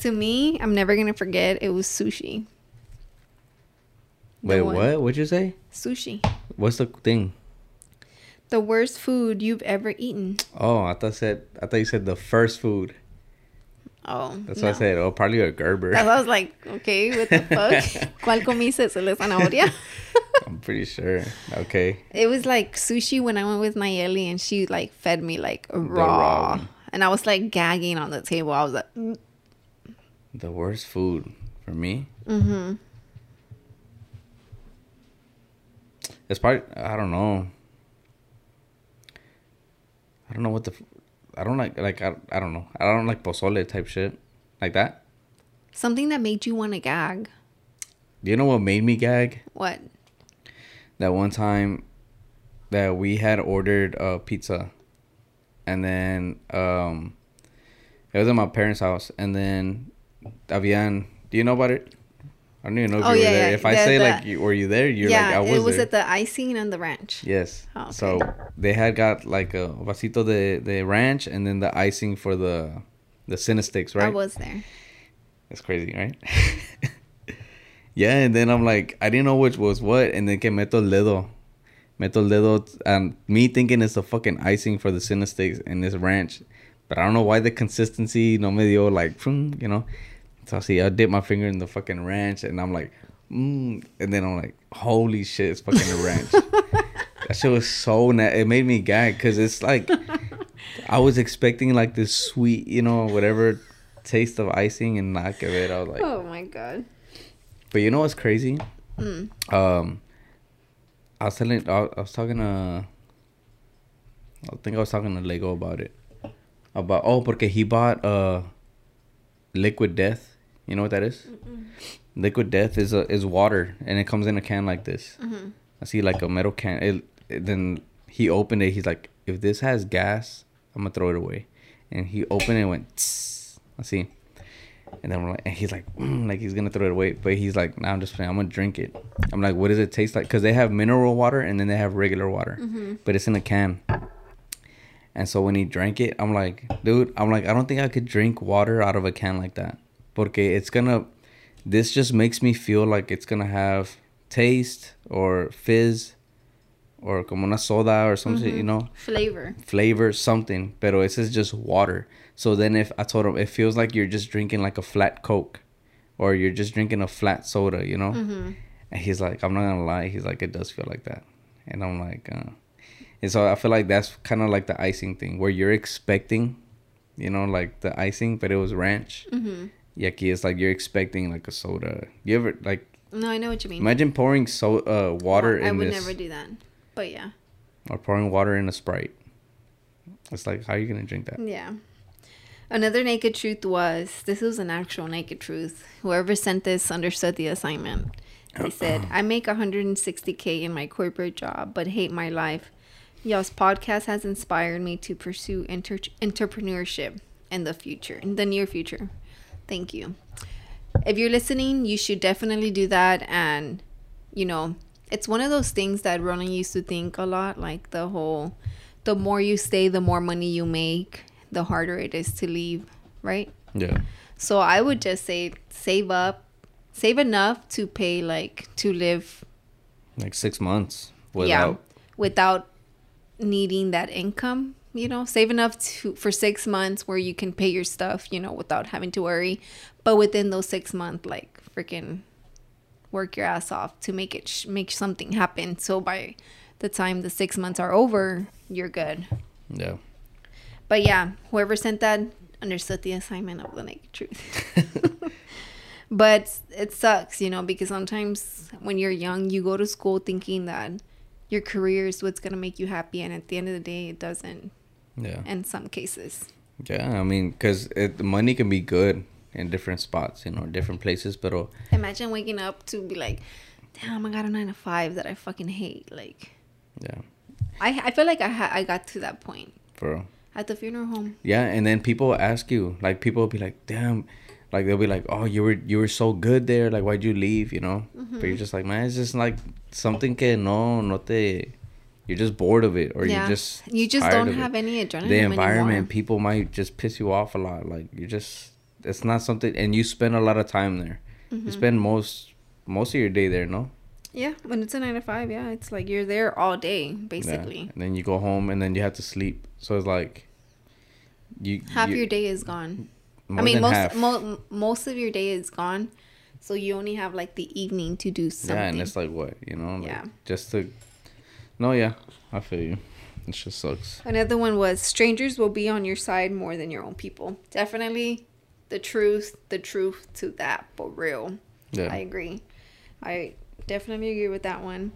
To me, I'm never gonna forget. It was sushi. The Wait, one- what? What'd you say? Sushi. What's the thing? The worst food you've ever eaten. Oh, I thought said I thought you said the first food. Oh, That's no. what I said. Oh, probably a Gerber. I was like, okay, what the fuck? ¿Cuál comiste? ¿Se le zanahoria? I'm pretty sure. Okay. It was like sushi when I went with Nayeli and she like fed me like raw. raw. And I was like gagging on the table. I was like, mm. The worst food for me. mm-hmm. It's probably I don't know. I don't know what the. I don't like like I, I don't know. I don't like pozole type shit like that. something that made you want to gag. Do you know what made me gag? What? That one time that we had ordered a pizza, and then um, it was at my parents' house, and then Avian. Do you know about it? I don't even know if Oh, you were yeah, there. yeah. If I The- say the- like, you, were you there? You're yeah, like, I was it was there. at the icing and the ranch. Yes. Oh, okay. So they had got like a vasito de, de ranch and then the icing for the the Cinna Stix, right? I was there. It's crazy, right? yeah, and then I'm like, I didn't know which was what, and then que meto el dedo. Meto el dedo, and me thinking it's the fucking icing for the Cinna Stix and this ranch. But I don't know why the consistency no me dio like, you know. So I see, I dip my finger in the fucking ranch, and I'm like, mm, and then I'm like, holy shit, it's fucking the ranch. that shit was so na- it made me gag because it's like I was expecting like this sweet, you know, whatever taste of icing and not que it. I was like, oh my god. but you know what's crazy? Mm. Um, I was telling, I I was talking to, I think I was talking to Lego about it. About oh, porque he bought uh, liquid death. You know what that is? Liquid death is a is water, and it comes in a can like this. Mm-hmm. I see like a metal can. It, it- then he opened it. He's like, if this has gas, I'm gonna throw it away. And he opened it and went. Tss. I see. And then I'm like, and he's like, mm, like he's gonna throw it away, but he's like, nah, I'm just playing. I'm gonna drink it. I'm like, what does it taste like? Cause they have mineral water and then they have regular water, but it's in a can. And so when he drank it, I'm like, dude, I'm like, I don't think I could drink water out of a can like that, porque it's gonna. This just makes me feel like it's gonna have taste or fizz, or como una soda or something, you know Flavor. flavor something, pero this is just water. So then if I told him it feels like you're just drinking like a flat Coke or you're just drinking a flat soda, you know? Mm-hmm. And he's like, I'm not gonna lie, he's like, it does feel like that. and I'm like, uh, and so I feel like that's kind of like the icing thing where you're expecting, you know, like the icing, but it was ranch. Mm-hmm. Yucky, it's like you're expecting like a soda. You ever like? No, I know what you mean. Imagine pouring so uh water I in I would this, never do that. But yeah. or pouring water in a sprite. It's like how are you gonna drink that? Yeah. Another naked truth was this was an actual naked truth. Whoever sent this understood the assignment. They said, I make 160K in my corporate job, but hate my life. Y'all's podcast has inspired me to pursue inter- entrepreneurship in the future, in the near future. Thank you. If you're listening, you should definitely do that. And, you know, it's one of those things that Ronan used to think a lot like the whole, the more you stay, the more money you make, the harder it is to leave, right? Yeah. So I would just say save up, save enough to pay like to live Like six months without. yeah without needing that income you know save enough to for six months where you can pay your stuff you know without having to worry. But within those six months like freaking work your ass off to make it sh- make something happen. So by the time the six months are over you're good. Yeah. but yeah whoever sent that understood the assignment of the naked truth. But it sucks you know because sometimes when you're young you go to school thinking that your career is what's going to make you happy and at the end of the day it doesn't Yeah. in some cases Yeah. I mean, because the money can be good in different spots, you know, different places, but oh, imagine waking up to be like damn i got a nine to five that i fucking hate like yeah, i, I feel like I, ha- I got to that point for at the funeral home Yeah, and then people ask you, like people will be like, "Damn," like they'll be like, "Oh, you were you were so good there. Like, why'd you leave?" You know. But mm-hmm. you're just like, man, it's just like something que no no te. You're just bored of it, or yeah you're just you just tired don't of it. have any adrenaline the environment. anymore. People might just piss you off a lot. Like you just, it's not something, and you spend a lot of time there. Mm-hmm. You spend most most of your day there, no? yeah when it's a nine to five yeah it's like you're there all day Yeah. basically And then you go home, and then you have to sleep. So it's like, you half you- your day is gone I mean, most mo- most of your day is gone, so you only have like the evening to do something. Yeah, and it's like what you know, like Yeah. just to. No, yeah, I feel you. It just sucks. Another one was strangers will be on your side more than your own people. Definitely, the truth, the truth to that, but real. Yeah, I agree. I definitely agree with that one.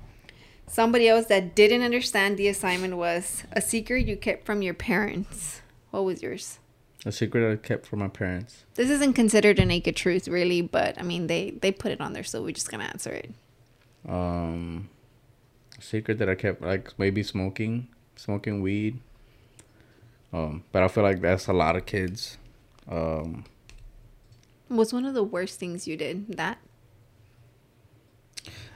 Somebody else that didn't understand the assignment was a secret you kept from your parents. What was yours? a secret I kept from my parents. This isn't considered a naked truth, really, but I mean they they put it on there, so we're just gonna answer it. Um, secret that I kept like maybe smoking, smoking weed. Um, but I feel like that's a lot of kids. Um, What's one of the worst things you did? That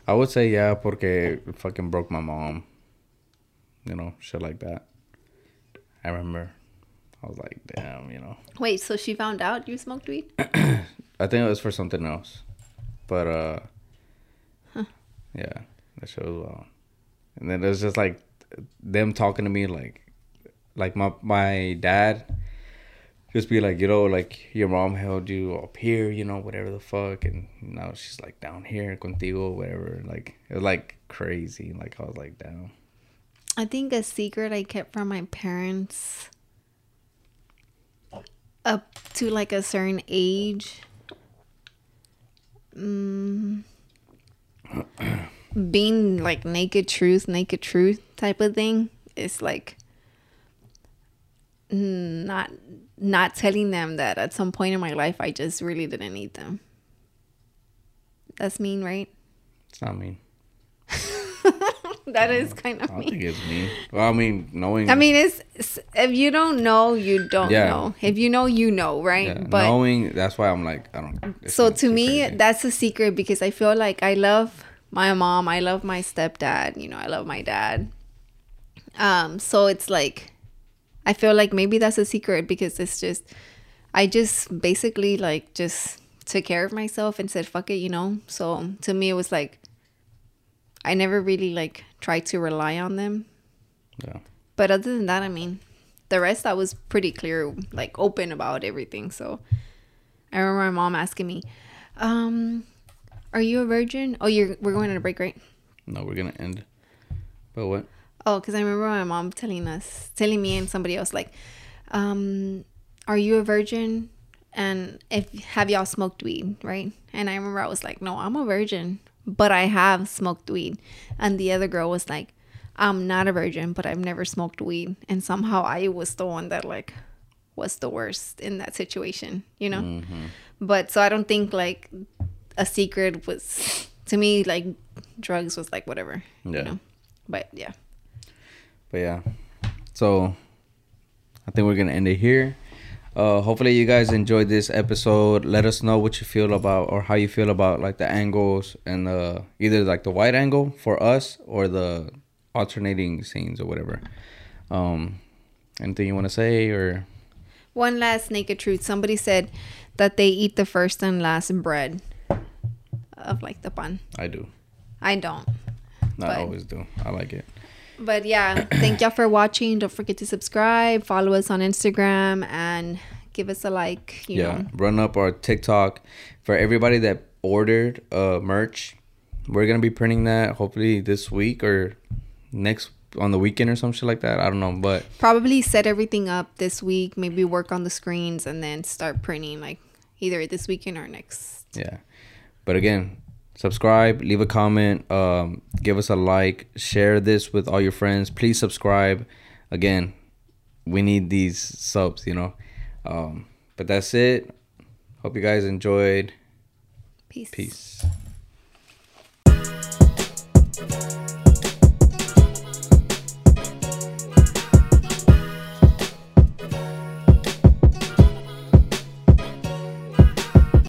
I would say yeah, porque it fucking broke my mom. You know, shit like that. I remember. I was like, damn, you know. wait, so she found out you smoked weed? I think it was for something else, but uh, huh. yeah, that shit was wild. And then it was just like them talking to me like, like my my dad, just be like, you know, like your mom held you up here, you know, whatever the fuck, and now she's like down here contigo, whatever. Like it was like crazy. Like I was like, damn. I think a secret I kept from my parents up to like a certain age. Mm, being like naked truth, naked truth type of thing is like not not telling them that at some point in my life I just really didn't need them. That's mean, right? It's not mean. that is um, kind of I mean. think it's mean. Well, I mean, knowing. I mean, it's, it's if you don't know, you don't Yeah. know. If you know, you know, right? yeah, but knowing. That's why I'm like, I don't. so to me, crazy. that's a secret because I feel like I love my mom, I love my stepdad, you know, I love my dad. Um, so it's like I feel like maybe that's a secret because it's just I just basically like just took care of myself and said fuck it, you know. So to me, it was like I never really like tried to rely on them yeah. but other than that, I mean, the rest I was pretty clear, like open about everything. So I remember my mom asking me, um, "Are you a virgin? Oh, you're we're going on a break, right? No, we're gonna end. But what? Oh, because I remember my mom telling us, telling me and somebody else, like, um, "Are you a virgin?" And if have y'all smoked weed, right? And I remember I was like, "No, I'm a virgin, but I have smoked weed." And the other girl was like, "I'm not a virgin, but I've never smoked weed." And somehow I was the one that like was the worst in that situation, you know. Mm-hmm. But so I don't think like a secret was to me like drugs was like whatever, Yeah. you know. But yeah. But yeah. So I think we're gonna end it here. Uh hopefully you guys enjoyed this episode. Let us know what you feel about or how you feel about like the angles and the either like the wide angle for us or the alternating scenes or whatever. Um anything you wanna say or One last naked truth. Somebody said that they eat the first and last bread of like the pan. I do. I don't. Not But- always do. I like it. But yeah, thank y'all for watching. Don't forget to subscribe, follow us on Instagram, and give us a like. You yeah. know, Run up our TikTok for everybody that ordered uh merch. We're gonna be printing that hopefully this week or next on the weekend or some shit like that. I don't know, but probably set everything up this week. Maybe work on the screens and then start printing like either this weekend or next. yeah. But again, subscribe, leave a comment, um, give us a like, share this with all your friends. Please subscribe. Again, we need these subs, you know. Um, but that's it. Hope you guys enjoyed. Peace. Peace.